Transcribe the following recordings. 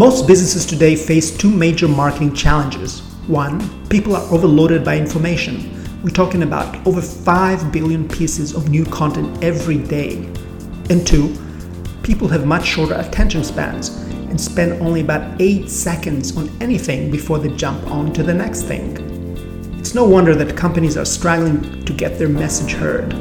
Most businesses today face two major marketing challenges. One, people are overloaded by information. We're talking about over 5 billion pieces of new content every day. And two, people have much shorter attention spans and spend only about 8 seconds on anything before they jump on to the next thing. It's no wonder that companies are struggling to get their message heard.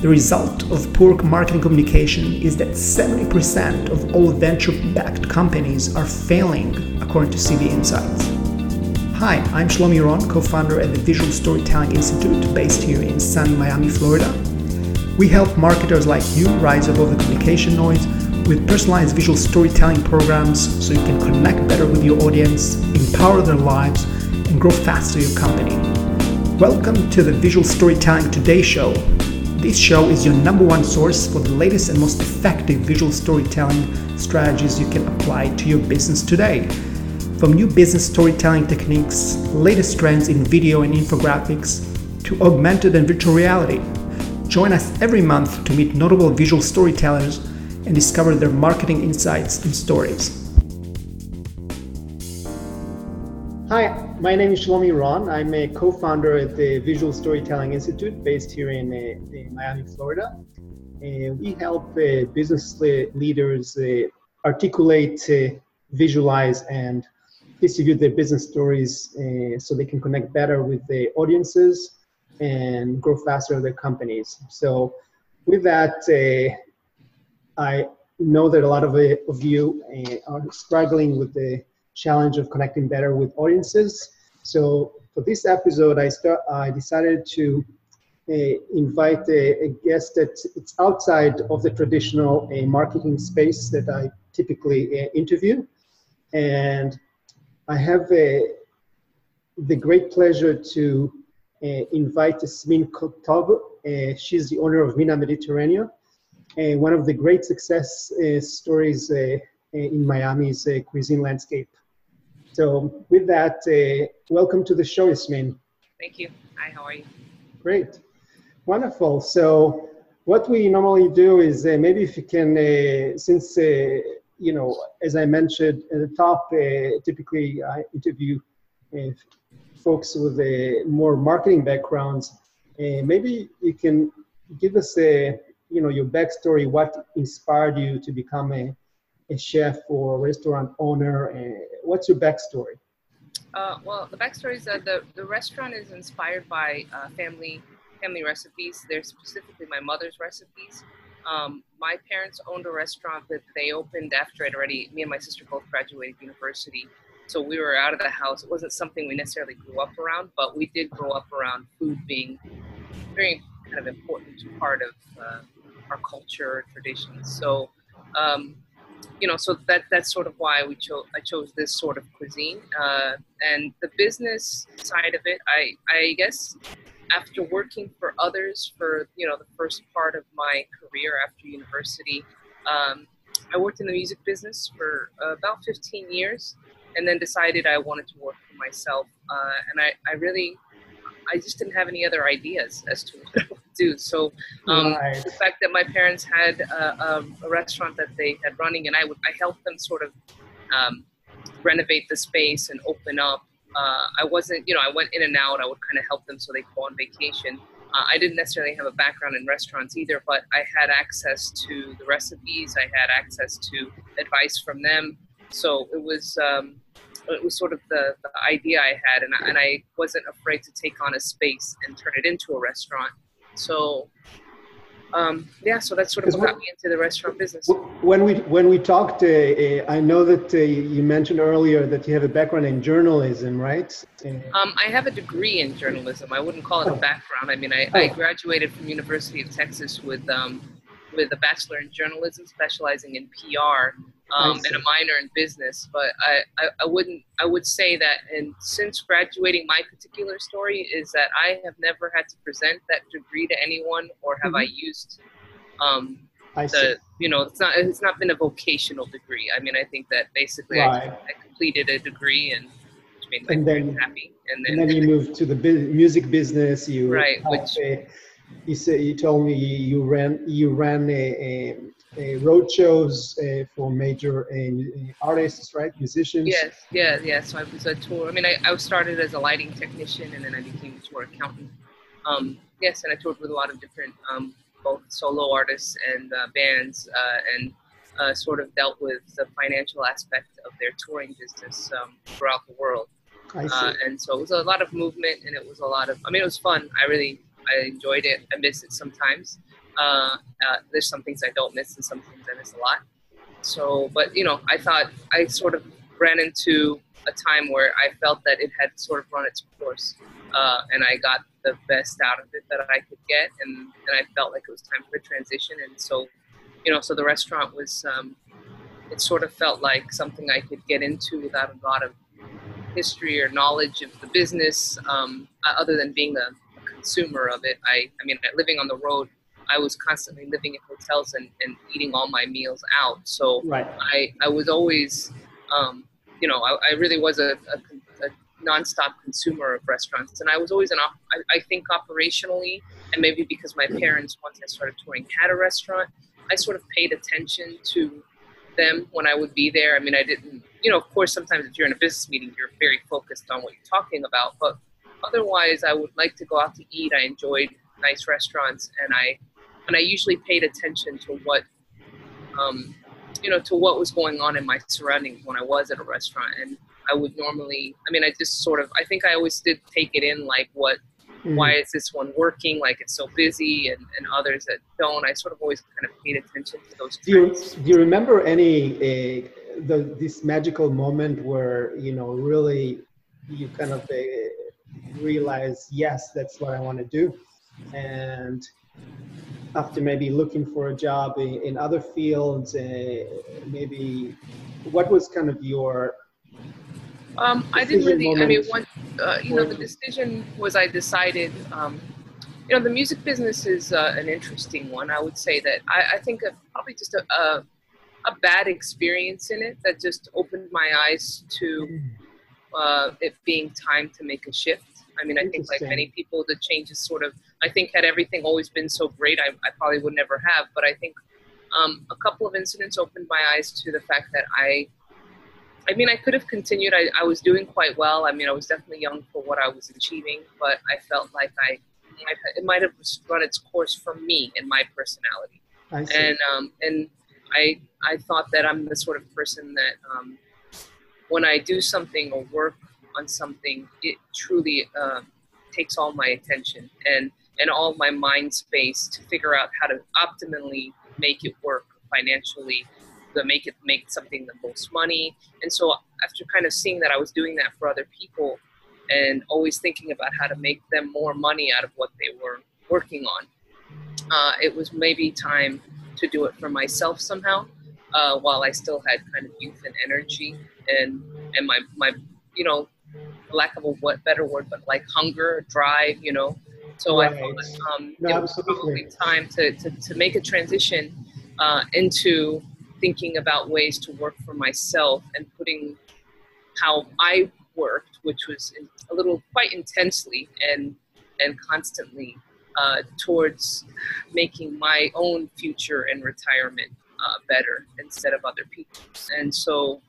The result of poor marketing communication is that 70% of all venture backed companies are failing, according to CB Insights. Hi, I'm Shlomi Ron, co founder at the Visual Storytelling Institute based here in sunny Miami, Florida. We help marketers like you rise above the communication noise with personalized visual storytelling programs so you can connect better with your audience, empower their lives, and grow faster your company. Welcome to the Visual Storytelling Today Show, this show is your number one source for the latest and most effective visual storytelling strategies you can apply to your business today. From new business storytelling techniques, latest trends in video and infographics, to augmented and virtual reality. Join us every month to meet notable visual storytellers and discover their marketing insights and stories. My name is Shlomi Ron. I'm a co-founder at the Visual Storytelling Institute based here in, uh, in Miami, Florida. And we help uh, business leaders uh, articulate, uh, visualize, and distribute their business stories uh, so they can connect better with the audiences and grow faster their companies. So with that, uh, I know that a lot of, of you are struggling with the challenge of connecting better with audiences. So for this episode, I start. I decided to uh, invite a, a, guest that it's outside of the traditional uh, marketing space that I typically uh, interview, and I have the great pleasure to uh, invite Yasmine Kotb. Uh, she's the owner of Mina Mediterraneo, one of the great success uh, stories in Miami's cuisine landscape. So with that, uh, welcome to the show, Yasmine. Thank you. Hi, how are you? Great. Wonderful. So what we normally do is uh, maybe if you can, uh, since, uh, you know, as I mentioned at the top, uh, typically I interview uh, folks with more marketing backgrounds. maybe you can give us a, you know, your backstory, what inspired you to become a a chef or a restaurant owner? what's your backstory? Uh, well, the backstory is that the, the restaurant is inspired by uh, family family recipes. They're specifically my mother's recipes. Um, my parents owned a restaurant that they opened after I'd already, me and my sister both graduated university. So we were out of the house. It wasn't something we necessarily grew up around, but we did grow up around food being very kind of important part of uh, our culture, traditions. So um, you know, so that that's sort of why we chose I chose this sort of cuisine. Uh, and the business side of it, I I guess after working for others for you know the first part of my career after university, um, I worked in the music business for about 15 years, and then decided I wanted to work for myself. Uh, and I I really I just didn't have any other ideas as to do. So um, right. the fact that my parents had a, a, a, restaurant that they had running, and I would I helped them sort of um, renovate the space and open up. Uh, I wasn't, you know, I went in and out. I would kind of help them so they could go on vacation. Uh, I didn't necessarily have a background in restaurants either, but I had access to the recipes. I had access to advice from them. So it was um, it was sort of the, the idea I had, and I, and I wasn't afraid to take on a space and turn it into a restaurant. So, um, yeah, so that's sort of what got me into the restaurant business. When we when we talked, uh, uh, I know that uh, you mentioned earlier that you have a background in journalism, right? Um, I have a degree in journalism. I wouldn't call it oh. a background. I mean, I, oh. I graduated from University of Texas with um, with a bachelor in journalism, specializing in PR um, and a minor in business. But I, I, I, wouldn't I would say that and since graduating my particular story is that I have never had to present that degree to anyone or have mm-hmm. I used um, I the you know it's not it's not been a vocational degree. I mean I think that basically right. I, I, completed a degree and which made me and then, happy. And then, and then you moved to the bu- music business. You right, which. you said you told me you ran you ran a, a, a road shows uh, for major uh, artists, right? Musicians. Yes, yeah, yeah. So I was a tour. I mean, I, I started as a lighting technician, and then I became a tour accountant. Um, yes, and I toured with a lot of different um, both solo artists and uh, bands, uh, and uh, sort of dealt with the financial aspect of their touring business um, throughout the world. Uh, and so it was a lot of movement, and it was a lot of. I mean, it was fun. I really I enjoyed it. I miss it sometimes. Uh, uh, there's some things I don't miss, and some things I miss a lot. So, but you know, I thought I sort of ran into a time where I felt that it had sort of run its course, uh, and I got the best out of it that I could get, and, and I felt like it was time for a transition. And so, you know, so the restaurant was, um, it sort of felt like something I could get into without a lot of history or knowledge of the business, um, other than being a, a, consumer of it. I, I mean, living on the road, I was constantly living in hotels and, and eating all my meals out. So right. I, I was always, um, you know, I, I really was a, a, a, nonstop consumer of restaurants. And I was always an, op- I, I think operationally, and maybe because my parents, once I started touring, had a restaurant, I sort of paid attention to them when I would be there. I mean, I didn't, you know, of course, sometimes if you're in a business meeting, you're very focused on what you're talking about. But otherwise, I would like to go out to eat. I enjoyed nice restaurants, and I, and I usually paid attention to what, um, you know, to what was going on in my surroundings when I was at a restaurant. And I would normally, I mean, I just sort of, I think I always did take it in, like what Mm. Why is this one working? Like it's so busy, and, and others that don't. I sort of always kind of paid attention to those. Do you, do you remember any uh, the this magical moment where you know really you kind of uh, realize yes, that's what I want to do, and after maybe looking for a job in, in other fields, uh, maybe what was kind of your um, I didn't really. I mean, one, uh, you know, the decision was I decided. Um, you know, the music business is uh, an interesting one. I would say that I, I think probably just a, a, a bad experience in it that just opened my eyes to uh, it being time to make a shift. I mean, I think like many people, the change is sort of. I think had everything always been so great, I, I probably would never have. But I think um, a couple of incidents opened my eyes to the fact that I I mean, I could have continued. I, I was doing quite well. I mean, I was definitely young for what I was achieving, but I felt like I, it might have run its course for me and my personality. I see. And um, and I I thought that I'm the sort of person that um, when I do something or work on something, it truly uh, takes all my attention and and all my mind space to figure out how to optimally make it work financially to make it make something the most money. And so after kind of seeing that I was doing that for other people and always thinking about how to make them more money out of what they were working on, uh, it was maybe time to do it for myself somehow. Uh, while I still had kind of youth and energy and and my my you know lack of a what better word but like hunger drive you know so right. I thought um, no, it was probably time to, to, to make a transition uh, into thinking about ways to work for myself and putting how I worked, which was a little quite intensely and and constantly uh, towards making my own future and retirement uh, better instead of other people. And so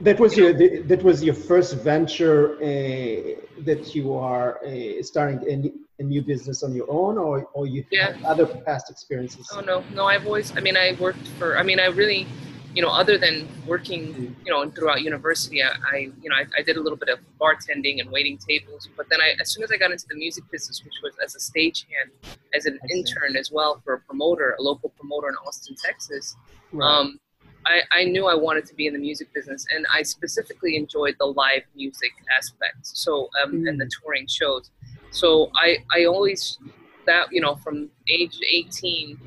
that was you your know, that was your first venture uh, that you are uh, starting a, a, new business on your own, or or you yeah. other past experiences? Oh no, no. I've always. I mean, I worked for. I mean, I really you know, other than working, mm. you know, throughout university, I, I you know, I, I, did a little bit of bartending and waiting tables. But then, I, as soon as I got into the music business, which was as a stagehand, as an intern as well for a promoter, a local promoter in Austin, Texas, right. um, I, I knew I wanted to be in the music business, and I specifically enjoyed the live music aspect. So, um, mm. and the mm. touring shows. So I, I always that you know from age 18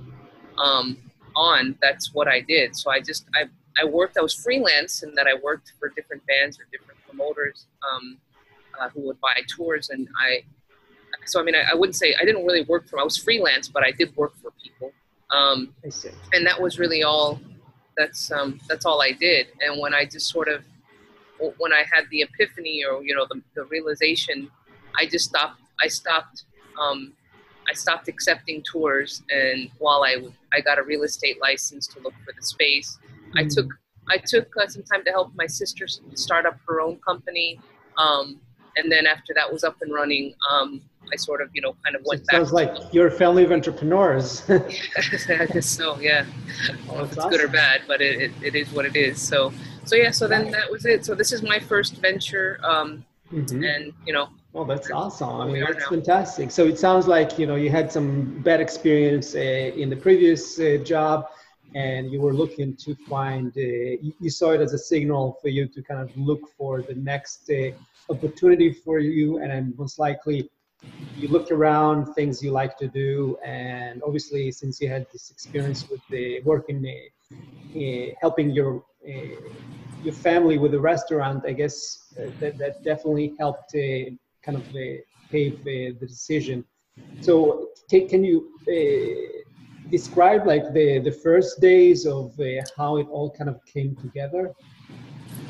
um, on, that's what I did. So I just I I worked. I was freelance, and that I worked for different bands or different promoters um, uh, who would buy tours, and I. So I mean, I, I, wouldn't say I didn't really work for. I was freelance, but I did work for people. Um. And that was really all. That's um, that's all I did. And when I just sort of, when I had the epiphany or you know the, the realization, I just stopped. I stopped um, I stopped accepting tours, and while I I got a real estate license to look for the space, mm-hmm. I took I took uh, some time to help my sister start up her own company. Um, and then after that was up and running, um, I sort of, you know, kind of went so back. Sounds like you're a family of entrepreneurs. I guess so, yeah. I don't know if it's awesome. good or bad, but it, it, it is what it is. So, so yeah, so then that was it. So this is my first venture. Um, mm-hmm. And, you know, Oh, that's awesome. I mean, that's fantastic. So it sounds like, you know, you had some bad experience uh, in the previous uh, job and you were looking to find, uh, you, saw it as a signal for you to kind of look for the next uh, opportunity for you. And most likely you looked around things you like to do. And obviously, since you had this experience with the working, uh, uh, helping your, your family with the restaurant, I guess that, that definitely helped kind of pave the decision. So can you describe like the the first days of uh, how it all kind of came together?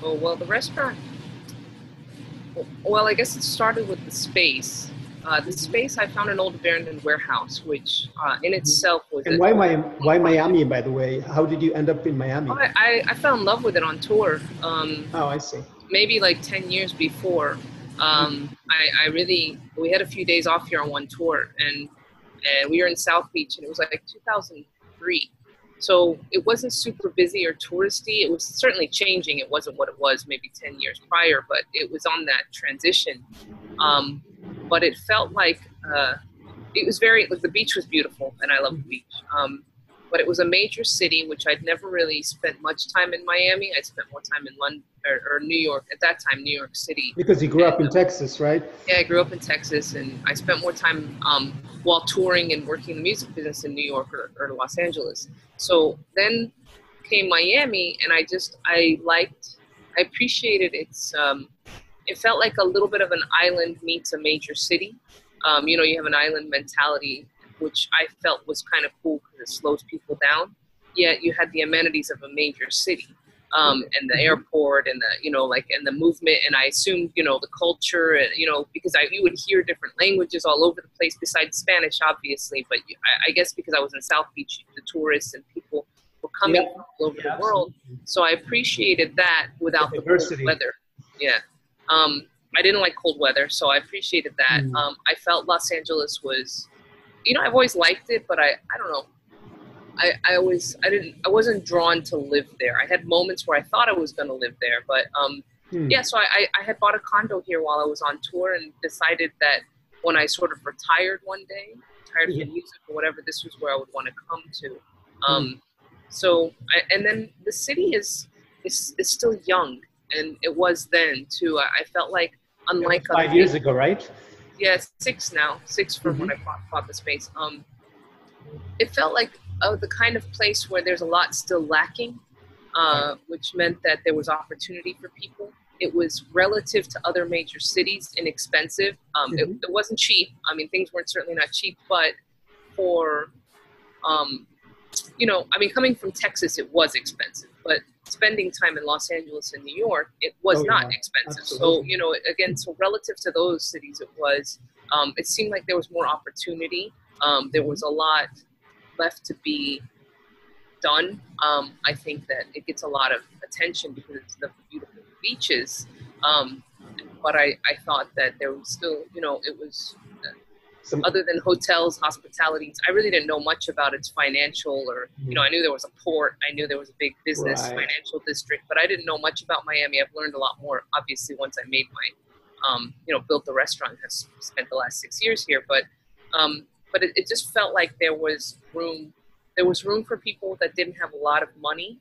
Oh well, the restaurant. Well, I guess it started with the space. Uh, the space I found an old abandoned warehouse, which uh, in mm-hmm. itself was. And why Miami? Why Miami? By the way, how did you end up in Miami? Oh, I, I fell in love with it on tour. Um, oh, I see. Maybe like ten years before. Um, I, I really we had a few days off here on one tour, and and we were in South Beach, and it was like 2003. So it wasn't super busy or touristy. It was certainly changing. It wasn't what it was maybe 10 years prior, but it was on that transition. Um, but it felt like uh, it was very like the beach was beautiful, and I love the beach. Um, but it was a major city, which I'd never really spent much time in Miami. I spent more time in London or, or, New York at that time, New York City. Because you grew and, up in um, Texas, right? Yeah, I grew up in Texas, and I spent more time um, while touring and working in the music business in New York or, or Los Angeles. So then came Miami, and I just I liked, I appreciated its. Um, it felt like a little bit of an island meets a major city. Um, you know, you have an island mentality which I felt was kind of cool because it slows people down. Yet you had the amenities of a major city. Um, and the airport and the you know like and the movement and I assumed you know the culture and you know because I you would hear different languages all over the place besides Spanish obviously but I, I, guess because I was in South Beach the tourists and people were coming yeah. all over yeah, the world absolutely. so I appreciated that without the, the cold weather yeah um, I didn't like cold weather so I appreciated that mm. um, I felt Los Angeles was you know, I've always liked it, but I, I don't know. I, I always, I didn't, I wasn't drawn to live there. I had moments where I thought I was going to live there, but um, hmm. yeah. So I, I had bought a condo here while I was on tour and decided that when I sort of retired one day, tired yeah. of music or whatever, this was where I would want to come to. Hmm. Um, so, I, and then the city is, is, is still young, and it was then too. I, I felt like, unlike five years ago, right? Yeah, six now, six from mm-hmm. when I bought, bought, the space. Um, it felt like uh, the kind of place where there's a lot still lacking, uh, which meant that there was opportunity for people. It was relative to other major cities, inexpensive. Um, mm-hmm. it, it, wasn't cheap. I mean, things weren't certainly not cheap, but for, um, you know, I mean, coming from Texas, it was expensive. But spending time in Los Angeles and New York, it was oh, not yeah. expensive. Absolutely. So, you know, again, so relative to those cities, it was, um, it seemed like there was more opportunity. Um, there was a lot left to be done. Um, I think that it gets a lot of attention because it's the beautiful beaches. Um, but I, I thought that there was still, you know, it was some, other than hotels, hospitalities. I really didn't know much about its financial or, you know, I knew there was a port, I knew there was a big business right. financial district, but I didn't know much about Miami. I've learned a lot more, obviously, once I made my, um, you know, built the restaurant, have spent the last six years here. But, um, but it, it just felt like there was room, there was room for people that didn't have a lot of money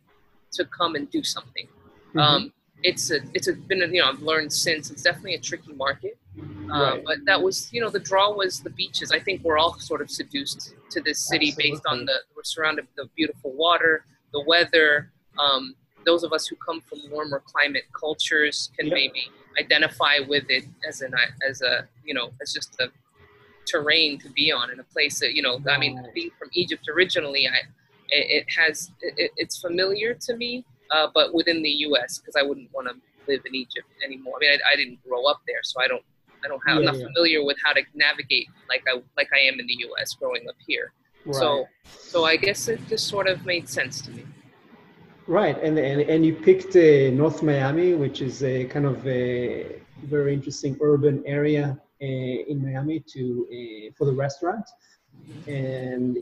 to come and do something. Mm-hmm. Um, it's a, it's a, been, a, you know, I've learned since it's definitely a tricky market. Uh, right. But that was, you know, the draw was the beaches. I think we're all sort of seduced to this city Absolutely. based on the we're surrounded with the beautiful water, the weather. Um, those of us who come from warmer climate cultures can maybe identify with it as an as a you know as just a terrain to be on in a place that you know right. I mean being from Egypt originally I it, it has it, it's familiar to me uh, but within the U.S. because I wouldn't want to live in Egypt anymore. I mean I, I didn't grow up there so I don't I don't have. Yeah, I'm not yeah. familiar with how to navigate like I like I am in the U.S. growing up here. Right. So so I guess it just sort of made sense to me. Right, and and, and you picked uh, North Miami, which is a kind of a very interesting urban area uh, in Miami to uh, for the restaurant, and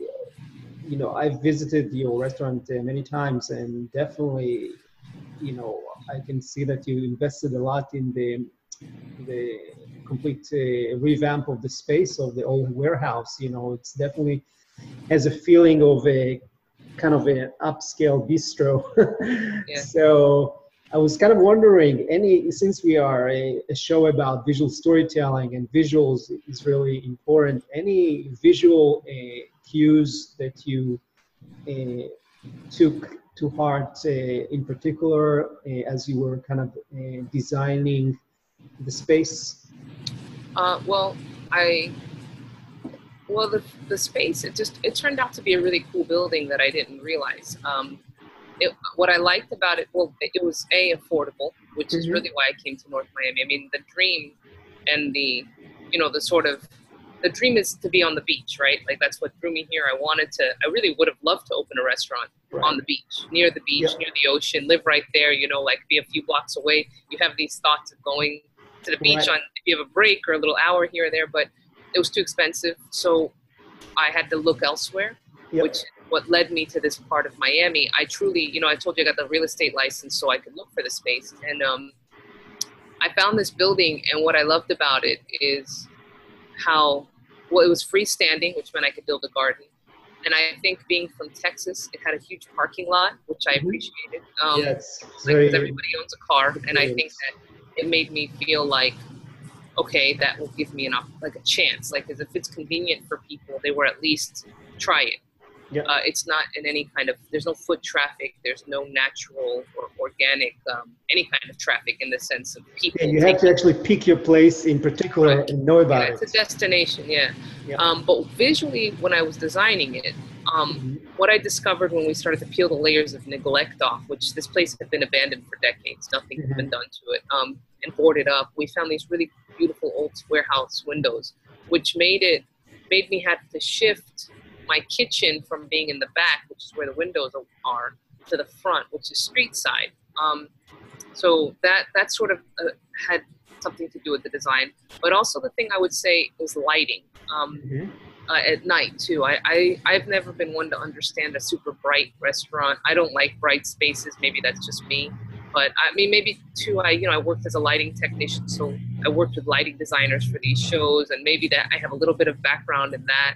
you know I've visited your restaurant uh, many times, and definitely, you know I can see that you invested a lot in the the complete uh, revamp of the space of the old warehouse. You know, it's definitely has a feeling of a kind of an upscale bistro. yeah. So I was kind of wondering, any since we are a, a, show about visual storytelling and visuals is really important. Any visual uh, cues that you uh, took to heart, uh, in particular, uh, as you were kind of uh, designing the space? Uh, well, I well the, the space it just it turned out to be a really cool building that i didn't realize um, it, what i liked about it well it was a affordable which mm-hmm. is really why i came to north miami i mean the dream and the you know the sort of the dream is to be on the beach right like that's what drew me here i wanted to i really would have loved to open a restaurant right. on the beach near the beach near the ocean live right there you know like be a few blocks away you have these thoughts of going to the beach right. on if you have a break or a little hour here or there but it was too expensive, so I had to look elsewhere, yep. which what led me to this part of Miami. I truly, you know, I told you I got the real estate license so I could look for the space, and um, I found this building, and what I loved about it is how well it was freestanding, which meant I could build a garden. And I think being from Texas, it had a huge parking lot, which I mm-hmm. appreciated. Um, yes, like, everybody owns a car, and I think that it made me feel like okay, that will give me enough like a chance. Like, if it's convenient for people, they will at least try it. Yeah. Uh, it's not in any kind of there's no foot traffic there's no natural or organic um, any kind of traffic in the sense of people yeah, you have to actually pick your place in particular right. and know about yeah, it it's a destination yeah, yeah. Um, but visually when i was designing it um, mm-hmm. what i discovered when we started to peel the layers of neglect off which this place had been abandoned for decades nothing mm-hmm. had been done to it um, and boarded up we found these really beautiful old warehouse windows, which made it made me have to shift my kitchen from being in the back, which is where the windows are, to the front, which is street side. Um, so that that sort of uh, had something to do with the design, but also the thing I would say is lighting. Um, mm-hmm. Uh, at night too. I, I I've never been one to understand a super bright restaurant. I don't like bright spaces. Maybe that's just me. But I mean, maybe too. I you know I worked as a lighting technician, so I worked with lighting designers for these shows, and maybe that I have a little bit of background in that.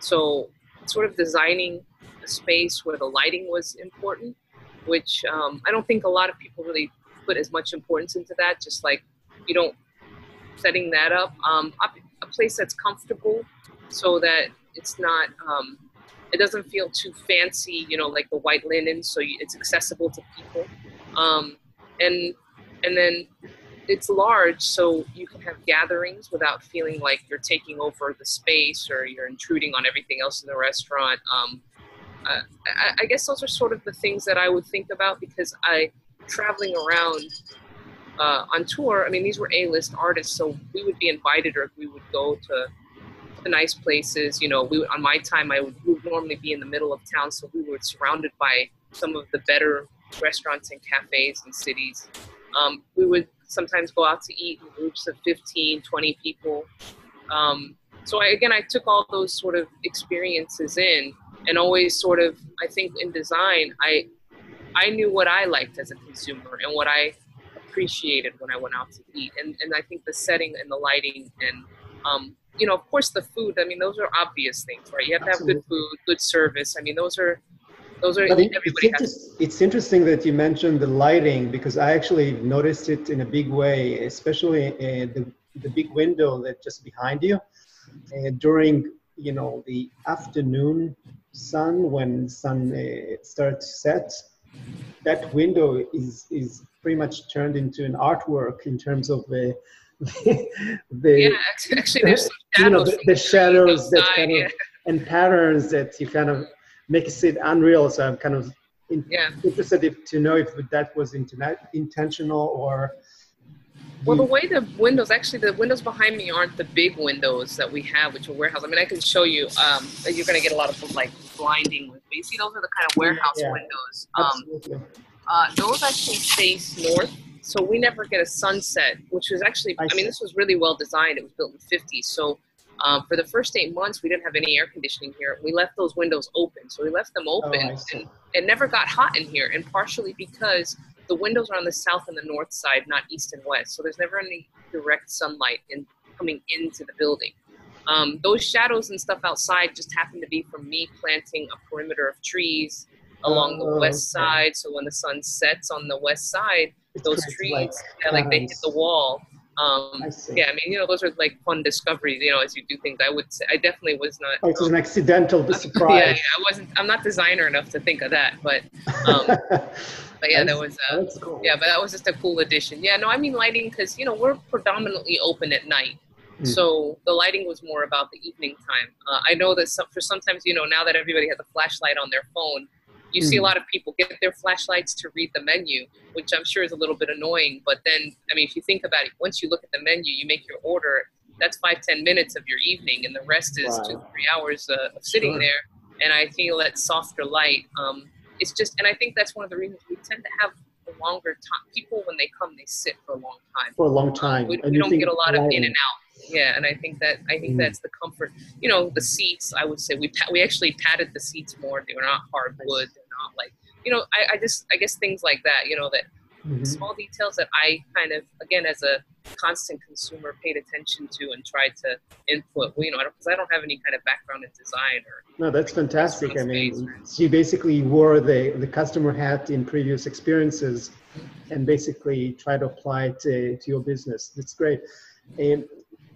So sort of designing a space where the lighting was important, which um, I don't think a lot of people really put as much importance into that. Just like you don't setting that up, um, a place that's comfortable, so that it's not. Um, it doesn't feel too fancy, you know, like the white linen, so it's accessible to people um, and and then it's large, so you can have gatherings without feeling like you're taking over the space or you're intruding on everything else in the restaurant. Um, I, I, guess those are sort of the things that I would think about because I traveling around uh, on tour. I mean, these were A-list artists, so we would be invited or we would go to the nice places. You know, we on my time I would, would normally be in the middle of town, so we were surrounded by some of the better restaurants and cafes and cities. Um, we would sometimes go out to eat in groups of 15, 20 people. Um, so I, again, I took all those sort of experiences in and always sort of, I think in design, I, I knew what I liked as a consumer and what I appreciated when I went out to eat. And, and I think the setting and the lighting and, um, you know, of course the food, I mean, those are obvious things, right? You have to have good food, good service. I mean, those are those are everybody it's, has. it's interesting that you mentioned the lighting because I actually noticed it in a big way, especially in the the big window that just behind you uh, during you know the afternoon sun when sun uh, starts to set that window is is pretty much turned into an artwork in terms of the the yeah actually there's you know the, the shadows that kind of yeah. and patterns that you kind of makes it unreal. So I'm kind of in, yeah. interested if, to know if that was internet, intentional or Well, the way the windows, actually, the windows behind me aren't the big windows that we have, which are warehouse. I mean, I can show you. Um, you're going to get a lot of like blinding with. But you see, those are the kind of warehouse Yeah. windows. Um, uh, those actually face north, so we never get a sunset, which was actually. I I, mean, this was really well designed. It was built in the 50s, so. Um, for the first eight months, we didn't have any air conditioning here. We left those windows open, so we left them open, Oh, and it never got hot in here. And partially because the windows are on the south and the north side, not east and west. So there's never any direct sunlight in coming into the building. Um, those shadows and stuff outside just happen to be from me planting a perimeter of trees along the Oh, west side. So when the sun sets on the west side, those trees, like, yeah, like they hit the wall. Um, I yeah, I mean, you know, those are like fun discoveries. You know, as you do things, I would say I definitely was not. Oh, it was an accidental surprise. yeah, I wasn't. I'm not designer enough to think of that, but um, but yeah, that was. Uh, That's cool. yeah, but that was just a cool addition. Yeah, no, I mean lighting because you know we're predominantly open at night, Mm. so the lighting was more about the evening time. Uh, I know that some, for sometimes you know now that everybody has a flashlight on their phone, you see a Mm. lot of people get their flashlights to read the menu, which I'm sure is a little bit annoying. But then, I mean, if you think about it, once you look at the menu, you make your order. That's five ten minutes of your evening, and the rest is Wow. two three hours uh, of sitting Sure. there. And I feel that softer light. Um, it's just, and I think that's one of the reasons we tend to have a longer time. People when they come, they sit for a long time. For a long time. We, And we don't get a lot of in and out. Yeah, and I think that I think Mm. that's the comfort. You know, the seats. I would say we we actually padded the seats more. They were not hardwood. Not like you know. I, I just I guess things like that. You know that Mhm. small details that I kind of again as a constant consumer paid attention to and tried to input. Well, you know, because I, don't have any kind of background in design or No, that's fantastic. I mean, you basically wore the, the customer hat in previous experiences and basically try to apply it to, to your business. That's great. And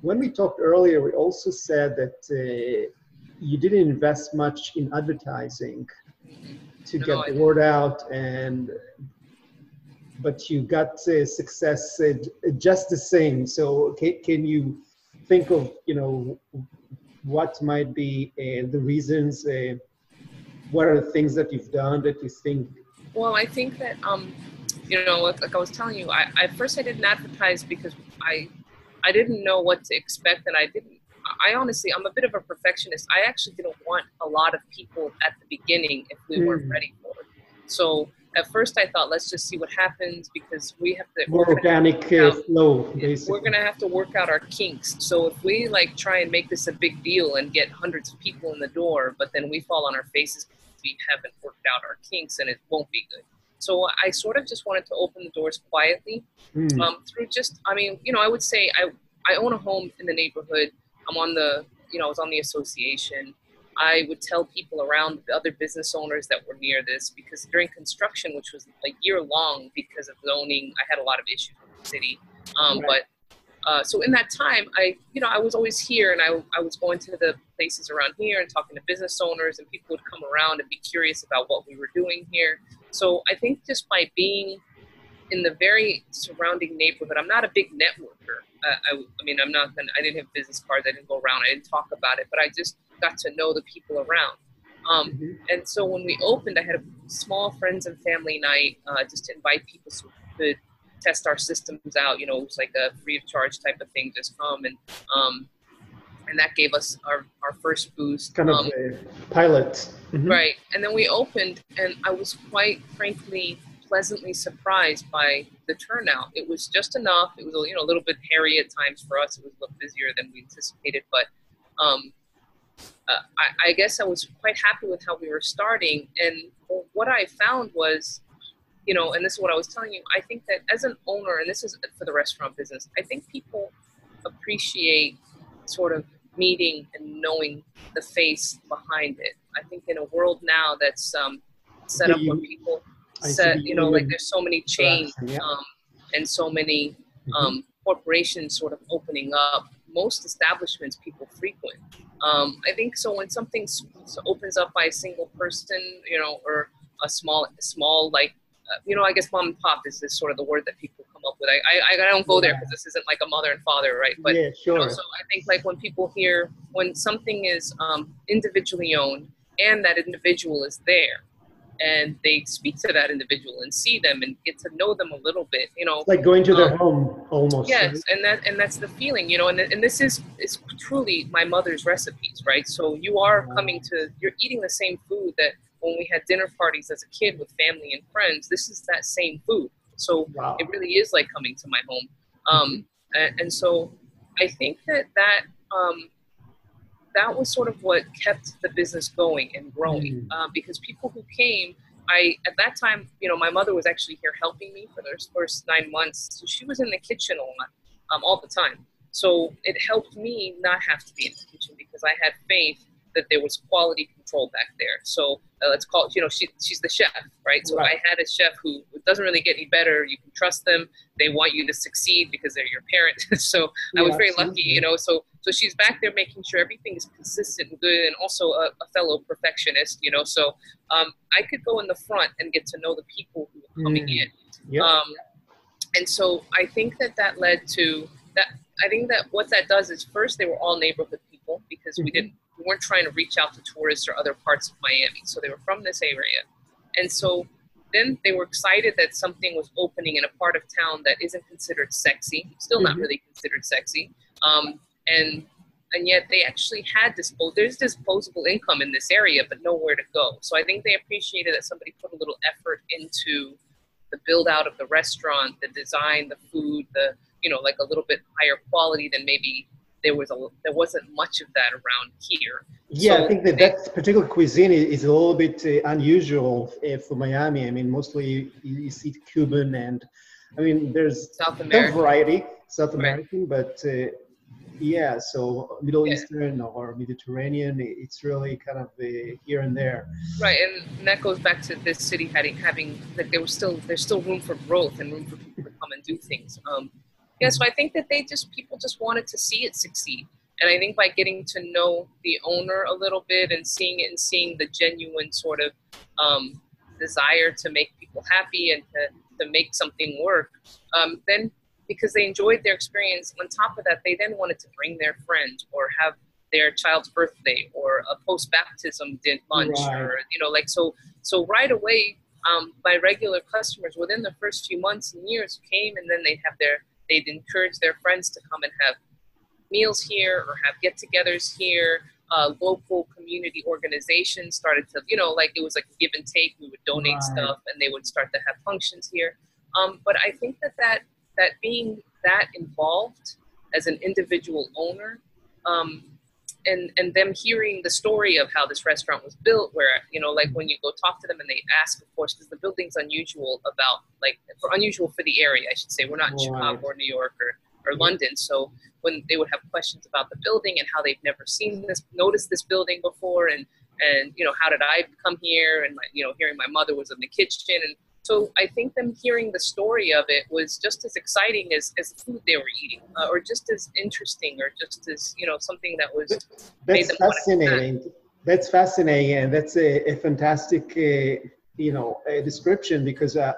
when we talked earlier, we also said that uh, you didn't invest much in advertising to get the word out and but you got uh, success uh, just the same so can, can you think of you know what might be uh, the reasons uh, what are the things that you've done that you think Well, I think that um, you know, like, like I was telling you, I, I at first I didn't advertise because I I didn't know what to expect, and I didn't. I honestly, I'm a bit of a perfectionist. I actually didn't want a lot of people at the beginning if we weren't Mm. ready for it. So at first I thought, let's just see what happens because we have to. more organic uh, flow we're gonna have to work out our kinks. So if we like try and make this a big deal and get hundreds of people in the door, but then we fall on our faces because we haven't worked out our kinks, and it won't be good. So I sort of just wanted to open the doors quietly Hmm. um, through just, I mean, you know, I would say I I own a home in the neighborhood. I'm on the, you know, I was on the association. I would tell people around the other business owners that were near this because during construction, which was a year long because of zoning, I had a lot of issues with the city. Um, Right. But uh, so in that time, I, you know, I was always here and I, I was going to the places around here and talking to business owners and people would come around and be curious about what we were doing here. So I think just by being in the very surrounding neighborhood, I'm not a big networker. Uh, I, I mean, I'm not gonna, I didn't have business cards. I didn't go around. I didn't talk about it, but I just got to know the people around. Um, Mhm. and so when we opened, I had a small friends and family night uh, just to invite people so we could test our systems out. You know, it was like a free of charge type of thing. Just come and um, and that gave us our, our first boost. kind of Um, a pilot Mhm. Right. And then we opened, and I was quite frankly pleasantly surprised by the turnout. It was just enough. It was you know a little bit hairy at times for us. It was a little busier than we anticipated, but um, uh, I, I guess I was quite happy with how we were starting. And what I found was, you know, and this is what I was telling you. I think that as an owner, and this is for the restaurant business, I think people appreciate sort of meeting and knowing the face behind it. I think in a world now that's um, set Yeah, up where people I see set, the you know, like there's so many chains um, and so many Mhm. um, corporations sort of opening up. Most establishments people frequent. Um, I think so when something opens up by a single person, you know, or a small, small like, uh, you know, I guess mom and pop is, is sort of the word that people come up with. I, I, I don't go there because this isn't like a mother and father, right? But yeah you sure know, so I think like when people hear when something is um, individually owned and that individual is there, and they speak to that individual and see them and get to know them a little bit you know like going to um, their home almost yes right? and that and that's the feeling you know and, and this is is truly my mother's recipes right so you are coming to you're eating the same food that when we had dinner parties as a kid with family and friends this is that same food so wow. it really is like coming to my home um, mm-hmm. and, and, so i think that that um, that was sort of what kept the business going and growing mm. uh, because people who came I at that time, you know, my mother was actually here helping me for those first nine months. So she was in the kitchen a lot, um, all the time. So it helped me not have to be in the kitchen because I had faith that there was quality control back there. So uh, let's call it, you know, she, she's the chef, right? So right. I had a chef who doesn't really get any better. You can trust them. They want you to succeed because they're your parent. so yeah, I was very absolutely. lucky, you know. So so she's back there making sure everything is consistent and good, and also a, a fellow perfectionist, you know. So um, I could go in the front and get to know the people who were coming mm. in. Yeah. Um, and so I think that that led to that. I think that what that does is first they were all neighborhood people because mm-hmm. we didn't we weren't trying to reach out to tourists or other parts of Miami. So they were from this area. And so then they were excited that something was opening in a part of town that isn't considered sexy, still not mm-hmm. really considered sexy. Um, and and yet they actually had disposable there's disposable income in this area but nowhere to go so i think they appreciated that somebody put a little effort into the build out of the restaurant the design the food the you know like a little bit higher quality than maybe there was a there wasn't much of that around here. Yeah, so I think that they, that particular cuisine is a little bit uh, unusual uh, for Miami. I mean, mostly you, you, see Cuban and I mean, there's South American variety, South American, right. but uh, yeah, so Middle yeah. Eastern or Mediterranean, it's really kind of uh, here and there. Right, and that goes back to this city having having like there was still there's still room for growth and room for people to come and do things. Um, yeah, so I think that they just people just wanted to see it succeed. And I think by getting to know the owner a little bit and seeing it and seeing the genuine sort of um, desire to make people happy and to, to make something work, um, then because they enjoyed their experience, on top of that, they then wanted to bring their friend or have their child's birthday or a post baptism lunch right. or you know like so so right away um, my regular customers within the first few months and years came and then they'd have their They'd encourage their friends to come and have meals here or have get togethers here. Uh, local community organizations started to, you know, like it was like a give and take. We would donate right. stuff and they would start to have functions here. Um, but I think that, that that being that involved as an individual owner um, and and them hearing the story of how this restaurant was built where you know like when you go talk to them and they ask of course because the building's unusual about like for unusual for the area i should say. We're not in chicago or new york or, or london. So when they would have questions about the building and how they've never seen this noticed this building before and and you know how did i come here? And my, you know hearing my mother was in the kitchen and so I think them hearing the story of it was just as exciting as, as the food they were eating, uh, or just as interesting, or just as you know something that was. That's fascinating. That's fascinating, and that's a, a fantastic, uh, you know, description because uh,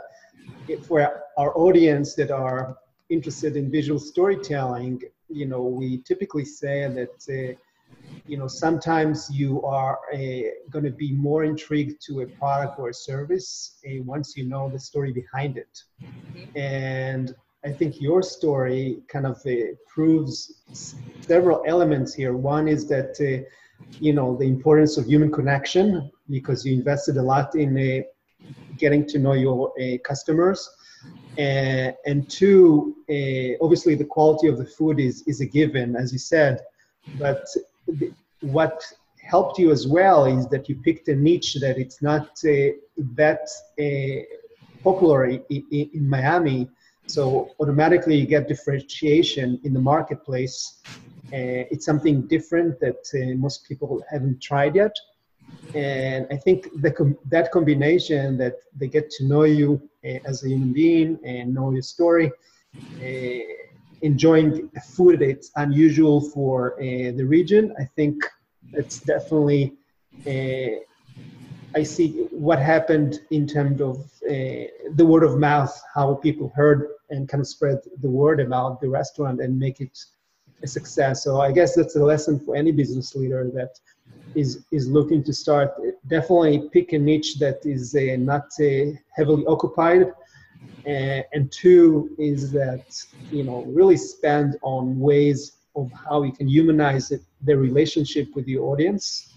for our audience that are interested in visual storytelling, you know, we typically say that uh, you know sometimes you are uh, going to be more intrigued to a product or a service uh, once you know the story behind it. And i think your story kind of uh, proves several elements here. One is that you know the importance of human connection because you invested a lot in getting to know your customers. And two obviously the quality of the food is is a given as you said but what helped you as well is that you picked a niche that it's not uh, that uh, popular in, in, Miami. So automatically you get differentiation in the marketplace. Uh, it's something different that uh, most people haven't tried yet. And I think com- that combination that they get to know you uh, as a human being and know your story uh, enjoying food that's unusual for uh, the region. I think it's definitely uh, I see what happened in terms of uh, the word of mouth, how people heard and kind of spread the word about the restaurant and make it a success. So I guess that's a lesson for any business leader that is is looking to start definitely pick a niche that is uh, not uh, heavily occupied. Uh, and two is that you know really spend on ways of how you can humanize it, the relationship with your audience.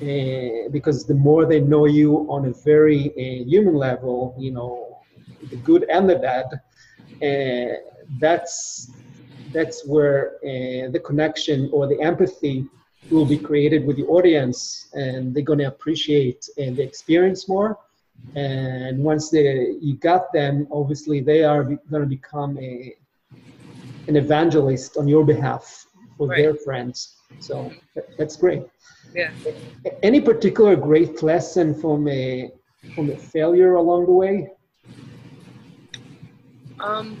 Uh, because the more they know you on a very uh, human level, you know, the good and the bad, uh, that's that's where uh, the connection or the empathy will be created with the audience and they're going to appreciate uh, the experience more and once they you got them obviously they are going to become a an evangelist on your behalf for right. their friends. So that's great. Yeah. Any particular great lesson from a from a failure along the way? Um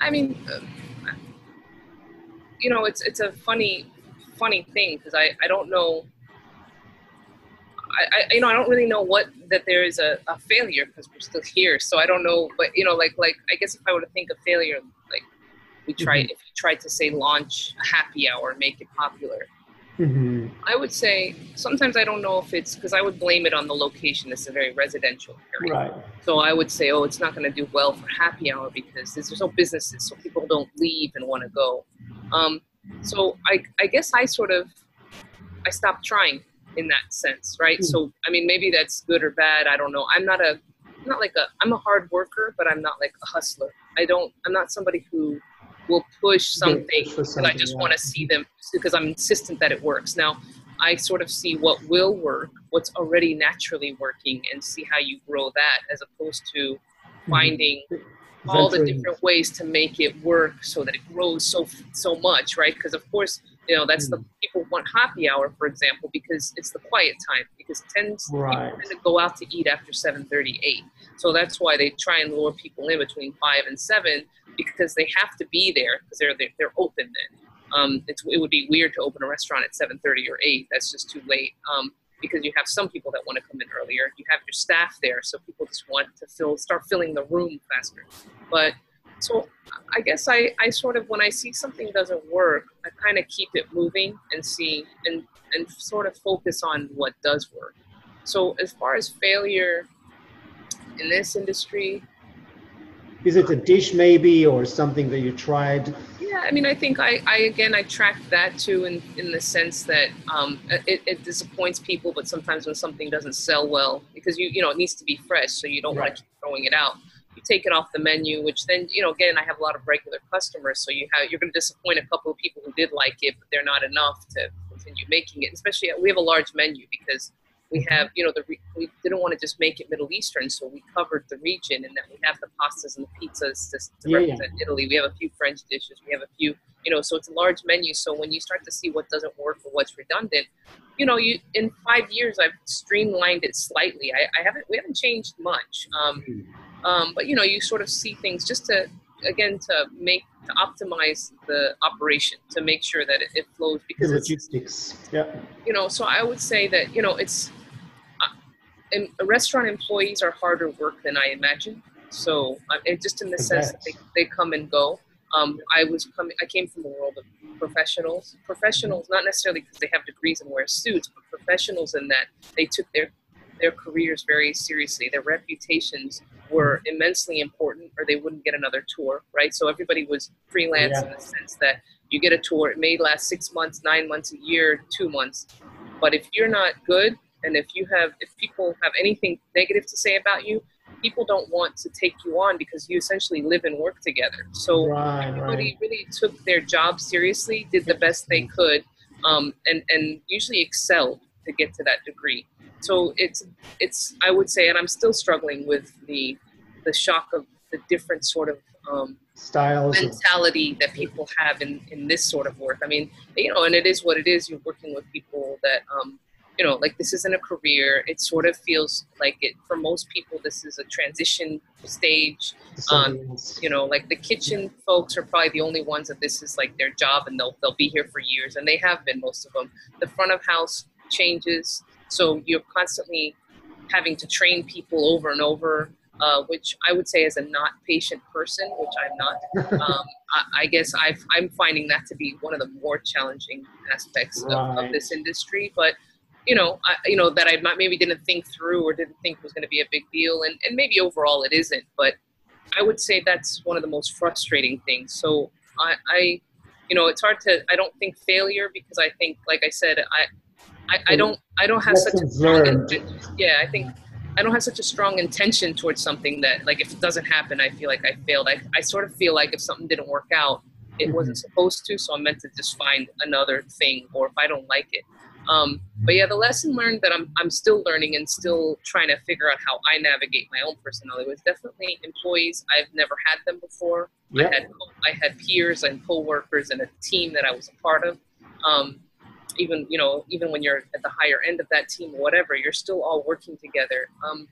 i mean uh, you know it's it's a funny funny thing because I, I don't know I, I, you know I don't really know what that there is a, a failure because we're still here so I don't know but you know like like I guess if I were to think of failure like we try mm-hmm. if you tried to say launch a happy hour make it popular mm-hmm. I would say sometimes I don't know if it's because I would blame it on the location it's a very residential area right. so I would say oh it's not going to do well for happy hour because there's, there's no businesses so people don't leave and want to go um, so I, I guess I sort of I stopped trying in that sense, right? Mm. So I mean, maybe that's good or bad. I don't know. I'm not a I'm not like a I'm a hard worker, but I'm not like a hustler. I don't. I'm not somebody who will push something because I just yeah. want to see them because I'm insistent that it works. Now, I sort of see what will work, what's already naturally working, and see how you grow that, as opposed to hmm. finding all the different ways to make it work so that it grows so so much, right? Because of course, you know that's mm. the hmm. people want happy hour, for example, because it's the quiet time. Because tends right. people tend to go out to eat after 7:38, so that's why they try and lure people in between five and seven because they have to be there because they're, they're they're open then. Um, it would be weird to open a restaurant at 7:30 or 8. That's just too late. Um, because you have some people that want to come in earlier. You have your staff there, so people just want to fill, start filling the room faster. But so I guess I, I sort of when I see something doesn't work, I kind of keep it moving and see and and sort of focus on what does work. So as far as failure in this industry, is it a dish maybe or something that you tried yeah, I mean, I think I, I again, I track that too in, in the sense that um, it, it disappoints people, but sometimes when something doesn't sell well, because you, you know, it needs to be fresh, so you don't right. want to keep throwing it out. You take it off the menu, which then, you know, again, I have a lot of regular customers, so you have, you're going to disappoint a couple of people who did like it, but they're not enough to continue making it. Especially, we have a large menu because we have, you know, the we didn't want to just make it Middle Eastern, so we covered the region, and then we have the pastas and the pizzas to, to yeah, represent yeah. Italy. We have a few French dishes. We have a few, you know, so it's a large menu. So when you start to see what doesn't work or what's redundant, you know, you in five years I've streamlined it slightly. I, I haven't, we haven't changed much, um, hmm. Um, but you know, you sort of see things just to again to make to optimize the operation to make sure that it, it flows because the logistics yeah you know so i would say that you know it's and restaurant employees are harder work than I imagined. So um, just in the sense that they, they come and go. Um, I was coming. I came from the world of professionals. Professionals, not necessarily because they have degrees and wear suits, but professionals in that they took their their careers very seriously. Their reputations were immensely important, or they wouldn't get another tour, right? So everybody was freelance yeah. in the sense that you get a tour. It may last six months, nine months, a year, two months, but if you're not good, and if you have, if people have anything negative to say about you, people don't want to take you on because you essentially live and work together. So right, everybody right. really took their job seriously, did the best they could, um, and and usually excelled to get to that degree. So it's it's I would say, and I'm still struggling with the the shock of the different sort of um, styles mentality that people have in in this sort of work. I mean, you know, and it is what it is. You're working with people that um, you know, like this isn't a career. It sort of feels like it for most people. This is a transition stage. Um, you know, like the kitchen folks are probably the only ones that this is like their job, and they'll they'll be here for years, and they have been most of them. The front of house changes, so you're constantly having to train people over and over. Uh, which I would say as a not patient person, which I'm not. Um, I, I, guess i am finding that to be one of the more challenging aspects right. of, of, this industry. But you know, I, you know that I maybe didn't think through or didn't think was going to be a big deal, and and maybe overall it isn't. But I would say that's one of the most frustrating things. So I, I you know, it's hard to. I don't think failure because I think, like I said, I. I, I don't. I don't have such a strong. Intention. Yeah, I think I don't have such a strong intention towards something that, like, if it doesn't happen, I feel like I failed. I, I sort of feel like if something didn't work out, it mm-hmm. wasn't supposed to, so I'm meant to just find another thing, or if I don't like it, um, but yeah, the lesson learned that I'm, I'm still learning and still trying to figure out how I navigate my own personality was definitely employees. I've never had them before. Yep. I had I had peers and coworkers and a team that I was a part of. Um, even you know even when you're at the higher end of that team or whatever, you're still all working together. Um,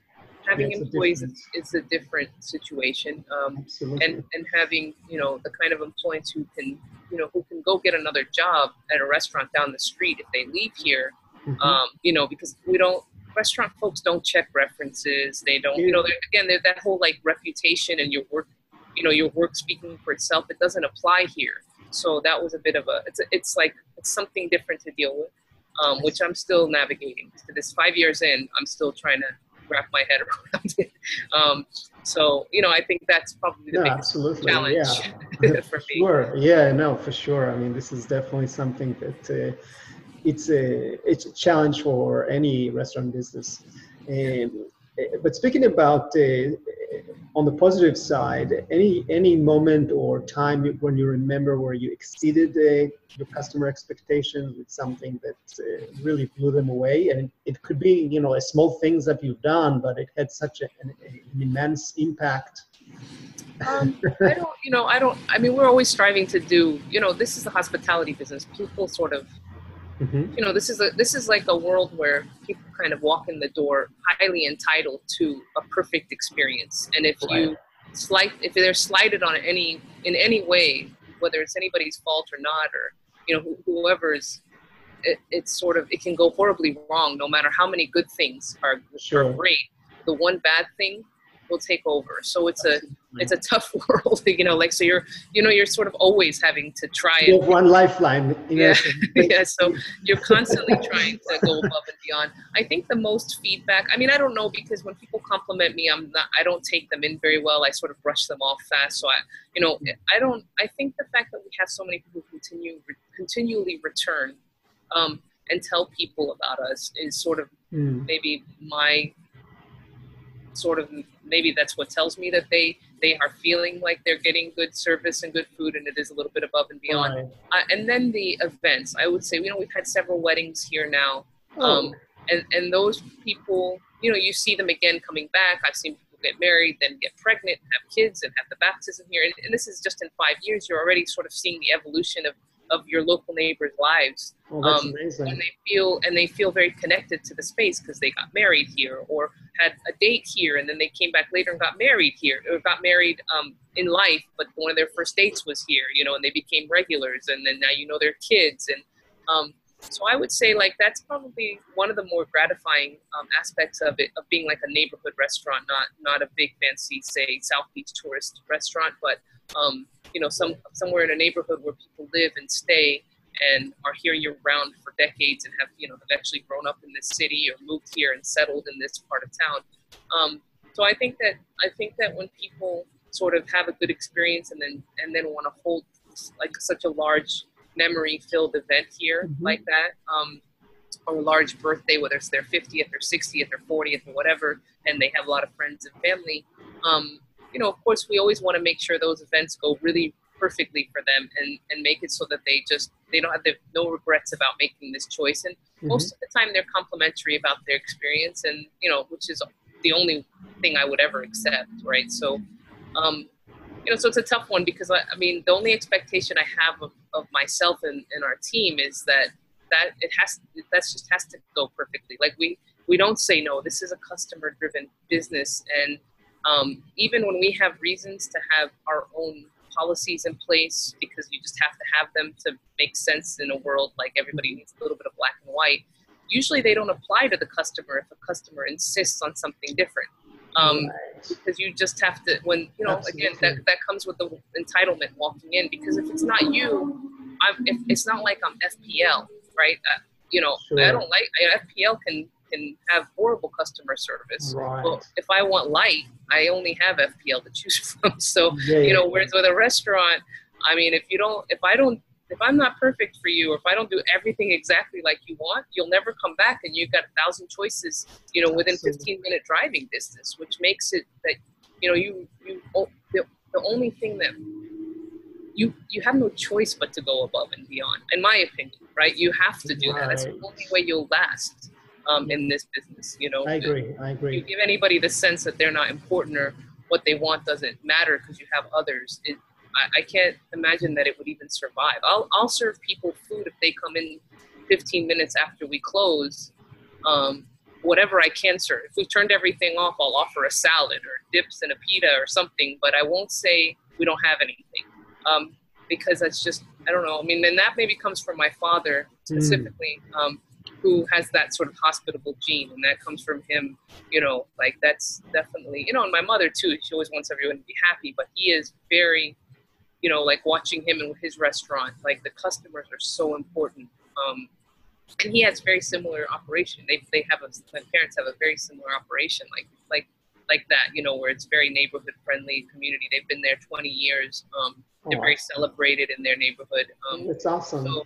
having yeah, employees is, is, a different situation um, and and having you know the kind of employees who can you know who can go get another job at a restaurant down the street if they leave here mm-hmm. um, you know because we don't restaurant folks don't check references they don't you know again there's that whole like reputation and your work you know your work speaking for itself it doesn't apply here so that was a bit of a it's a, it's like it's something different to deal with um, which i'm still navigating to this five years in i'm still trying to wrap my head around it. Um, so you know, I think that's probably the biggest absolutely. challenge yeah. for me. Sure. Yeah. No, for sure. I mean, this is definitely something that uh, it's a it's a challenge for any restaurant business. Um, but speaking about uh, on the positive side, any any moment or time when you remember where you exceeded uh, your customer expectations with something that uh, really blew them away, and it could be you know a small things that you've done, but it had such a, an, an, immense impact. Um, I don't, you know, I don't. I mean, we're always striving to do. You know, this is the hospitality business. People sort of Mm-hmm. You know, this is a this is like a world where people kind of walk in the door highly entitled to a perfect experience, and if right. you slight if they're slighted on any in any way, whether it's anybody's fault or not, or you know whoever's, it, it's sort of it can go horribly wrong. No matter how many good things are, sure. are great, the one bad thing will take over. So it's a it's a tough world, you know. Like so, you're you know you're sort of always having to try. You have one lifeline. Yeah, yeah. So you're constantly trying to go above and beyond. I think the most feedback. I mean, I don't know because when people compliment me, I'm not. I don't take them in very well. I sort of brush them off fast. So I, you know, I don't. I think the fact that we have so many people who continue continually return. Um, and tell people about us is sort of mm. maybe my sort of maybe that's what tells me that they they are feeling like they're getting good service and good food and it is a little bit above and beyond. Right. uh, and then the events. I would say you know we've had several weddings here now. Oh. um, and and those people you know you see them again coming back. I've seen people get married then get pregnant and have kids and have the baptism here. And, and this is just in five years. You're already sort of seeing the evolution of of your local neighbors' lives. Oh, that's um, amazing. And they feel and they feel very connected to the space because they got married here or had a date here, and then they came back later and got married here or got married um, in life, but one of their first dates was here, you know, and they became regulars, and then now you know their kids, and um, so I would say like that's probably one of the more gratifying um, aspects of it of being like a neighborhood restaurant, not not a big fancy say South Beach tourist restaurant, but um, you know, some somewhere in a neighborhood where people live and stay and are here year round for decades and have, you know, have actually grown up in this city or moved here and settled in this part of town. Um, so I think that I think that when people sort of have a good experience and then and then want to hold like such a large memory filled event here mm-hmm. like that, um, or a large birthday, whether it's their 50th or 60th or 40th or whatever, and they have a lot of friends and family, um, you know, of course, we always want to make sure those events go really perfectly for them and, and make it so that they just they don't have the, no regrets about making this choice and mm-hmm. most of the time they're complimentary about their experience and you know which is the only thing i would ever accept right so um, you know so it's a tough one because i, I mean the only expectation i have of, of myself and, and our team is that that it has that just has to go perfectly. Like we we don't say no. This is a customer driven business. And um, even when we have reasons to have our own policies in place, because you just have to have them to make sense in a world like everybody needs a little bit of black and white, usually they don't apply to the customer if a customer insists on something different. Um. Because you just have to, when, you know, Absolutely. again, that, that comes with the entitlement walking in, because if it's not you, I'm, if, it's not like I'm FPL, right? Uh, you know, sure. I don't like FPL can can have horrible customer service. Right. Well, if I want light, I only have FPL to choose from. So yeah, you know, whereas with a restaurant, I mean, if you don't, if I don't, if I'm not perfect for you, or if I don't do everything exactly like you want, you'll never come back, and you've got a thousand choices, you know, within Absolutely. 15 minute driving distance, which makes it that you know you you the, the only thing that you you have no choice but to go above and beyond in my opinion right? You have to do right. that. That's the only way you'll last um, in this business you know? I agree. I agree. you give anybody the sense that they're not important or what they want doesn't matter because you have others it, I, I, can't imagine that it would even survive I'll, I'll serve people food if they come in 15 minutes after we close um, whatever I can serve. If we've turned everything off, I'll offer a salad or dips and a pita or something, but I won't say we don't have anything um, because that's just I don't know. I mean, and that maybe comes from my father specifically, mm. um, who has that sort of hospitable gene, and that comes from him. You know, like that's definitely you know, and my mother too. She always wants everyone to be happy, but he is very, you know, like watching him in his restaurant. Like the customers are so important. Um, and he has very similar operation. They they have a my parents have a very similar operation. Like like like that, you know, where it's very neighborhood friendly community. They've been there 20 years. Um, they're very celebrated in their neighborhood. Um, that's awesome. So,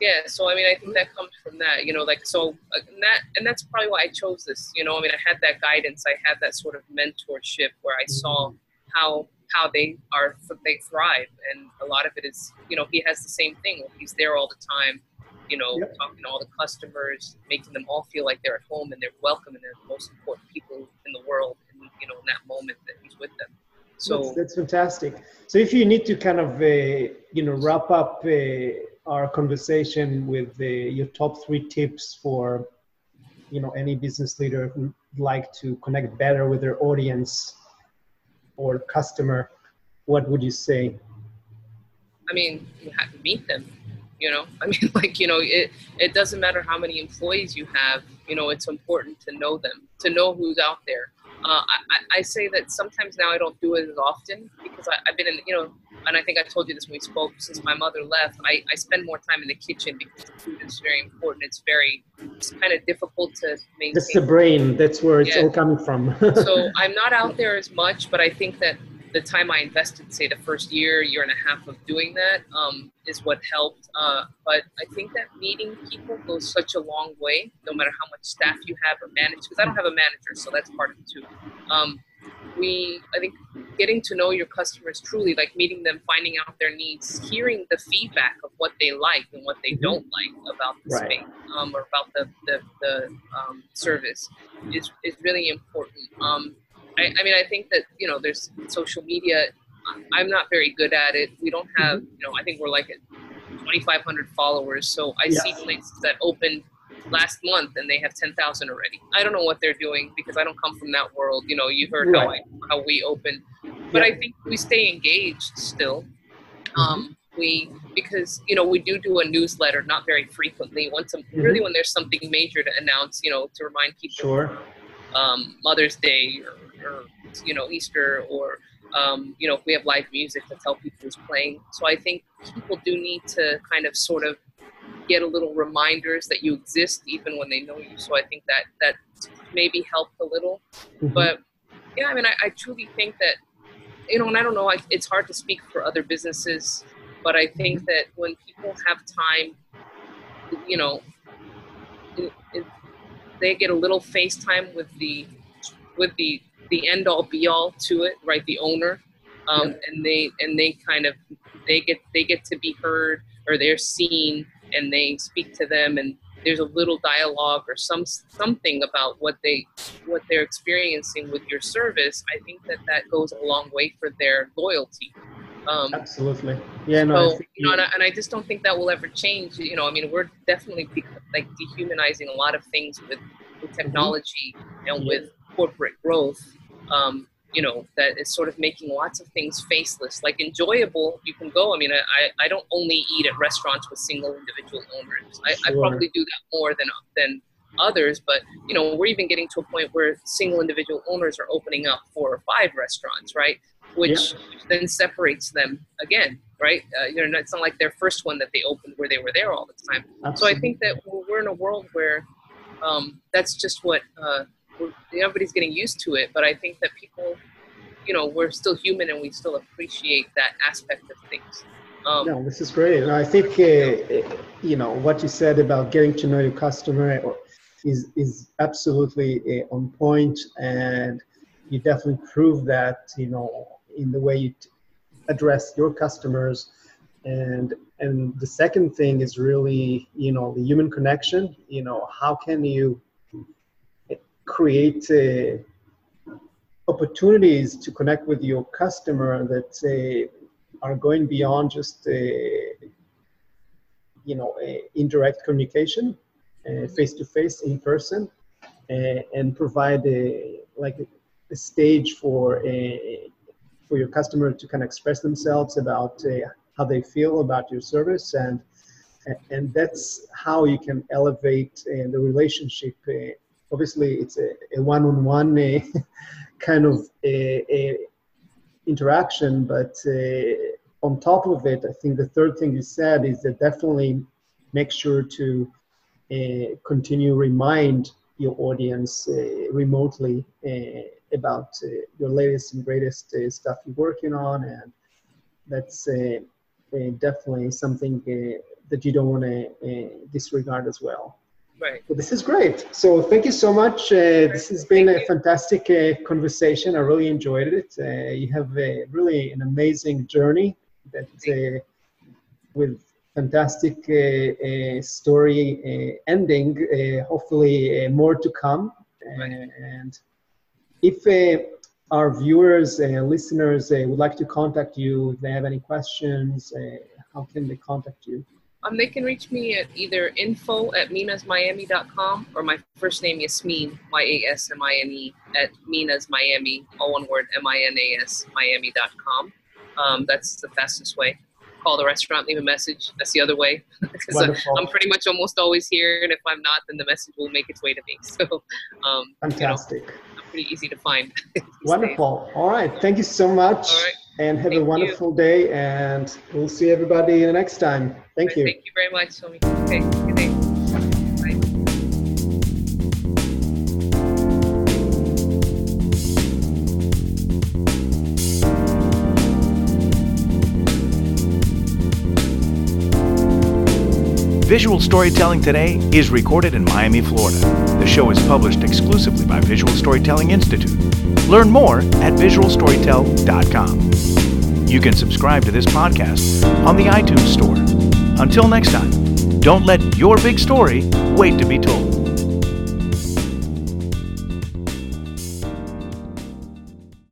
yeah, so I mean, I think that comes from that, you know, like so, uh, and that and that's probably why I chose this. You know, I mean, I had that guidance, I had that sort of mentorship where I saw how how they are they thrive, and a lot of it is, you know, he has the same thing. He's there all the time, you know, yep. talking to all the customers, making them all feel like they're at home and they're welcome and they're the most important people in the world, and you know, in that moment that he's with them. So that's, that's fantastic. So if you need to kind of uh, you know wrap up uh, our conversation with uh, your top three tips for you know any business leader who would like to connect better with their audience or customer, what would you say? I mean, you have to meet them. You know, I mean, like you know, it it doesn't matter how many employees you have. You know, it's important to know them, to know who's out there uh, I, I, say that sometimes now I don't do it as often because I, have been in, you know, and I think I told you this when we spoke. Since my mother left, I, I spend more time in the kitchen because food is very important. It's very, it's kind of difficult to maintain. That's the brain. That's where it's yeah. all coming from. so I'm not out there as much, but I think that the time I invested, say the first year, year and a half of doing that, um, is what helped. Uh, but I think that meeting people goes such a long way, no matter how much staff you have or manage. Because I don't have a manager, so that's part of it too. Um, we, I think, getting to know your customers truly, like meeting them, finding out their needs, hearing the feedback of what they like and what they mm-hmm. don't like about the right. space um, or about the the, the um, service, is is really important. Um, I, I mean, I think that you know, there's social media. I'm not very good at it. We don't have, mm-hmm. you know, I think we're like at 2,500 followers. So I see places that opened last month and they have 10,000 already. I don't know what they're doing because I don't come from that world. You know, you heard right. how I, how we open, but I think we stay engaged still. Mm-hmm. Um, we because you know we do do a newsletter not very frequently. Once a, mm-hmm. really when there's something major to announce, you know, to remind people. Sure. Um, Mother's Day or or you know Easter or um, you know if we have live music to tell people who's playing. So I think people do need to kind of sort of get a little reminders that you exist even when they know you. So I think that that maybe helped a little. Mm-hmm. But yeah, I mean I, I, truly think that you know, and I don't know, I, it's hard to speak for other businesses, but I think that when people have time, you know, it, it, they get a little FaceTime with the with the the end all be all to it, right? The owner, um, yeah. and they and they kind of they get they get to be heard or they're seen, and they speak to them, and there's a little dialogue or some something about what they what they're experiencing with your service. I think that that goes a long way for their loyalty. Um, Absolutely. Yeah. No. So, you know, and I, and I, just don't think that will ever change. You know, I mean, we're definitely like dehumanizing a lot of things with, with mm-hmm. technology mm-hmm. and yeah. with corporate growth um, you know, that is sort of making lots of things faceless. Like enjoyable, you can go. I mean, I, I don't only eat at restaurants with single individual owners. I, sure. I probably do that more than than others, but you know, we're even getting to a point where single individual owners are opening up four or five restaurants, right? Which, yeah. then separates them again right? Uh, you know, it's not like their first one that they opened where they were there all the time. Absolutely. So I think that we're in a world where um, that's just what uh, everybody's getting used to it. But I think that people, you know, we're still human and we still appreciate that aspect of things. Um, no, this is great. And I think, uh, you know, what you said about getting to know your customer is, is absolutely uh, on point and you definitely prove that, you know, in the way you t- address your customers and and the second thing is really you know the human connection you know how can you create uh, opportunities to connect with your customer that uh, are going beyond just uh, you know indirect communication face to face in person uh, and provide a like a, a stage for a for your customer to kind of express themselves about uh, how they feel about your service. And and that's how you can elevate uh, the relationship uh, obviously it's a, a one-on-one uh, kind of a, a interaction but uh, on top of it i think the third thing you said is that definitely make sure to uh, continue remind your audience remotely about uh, your latest and greatest uh, stuff you're working on, and that's uh, definitely something that you don't want to disregard as well. Right. So this is great. So thank you so much. Uh, this has been thank a you. fantastic uh, conversation. I really enjoyed it. Uh, you have a, really an amazing journey that with fantastic story ending. hopefully, more to come. Right. And if uh, our viewers and listeners uh, would like to contact you, if they have any questions, uh, how can they contact you? Um, they can reach me at either info at minasmiami.com or my first name Yasmine, Y-A-S-M-I-N-E, at minasmiami, all one word, M-I-N-A-S, miami.com. Um, that's the fastest way. Call the restaurant, leave a message. That's the other way. because I'm pretty much almost always here, and if I'm not, then the message will make its way to me. So, um, fantastic. You know, pretty easy to find. Wonderful. Days. All right. Thank you so much. All right. And have Thank a wonderful you. day. And we'll see everybody the next time. Thank you. Thank you very much, Somi. Okay. Good day. Visual Storytelling Today is recorded in Miami, Florida. The show is published exclusively by Visual Storytelling Institute. Learn more at visualstorytell.com. You can subscribe to this podcast on the iTunes Store. Until next time, don't let your big story wait to be told.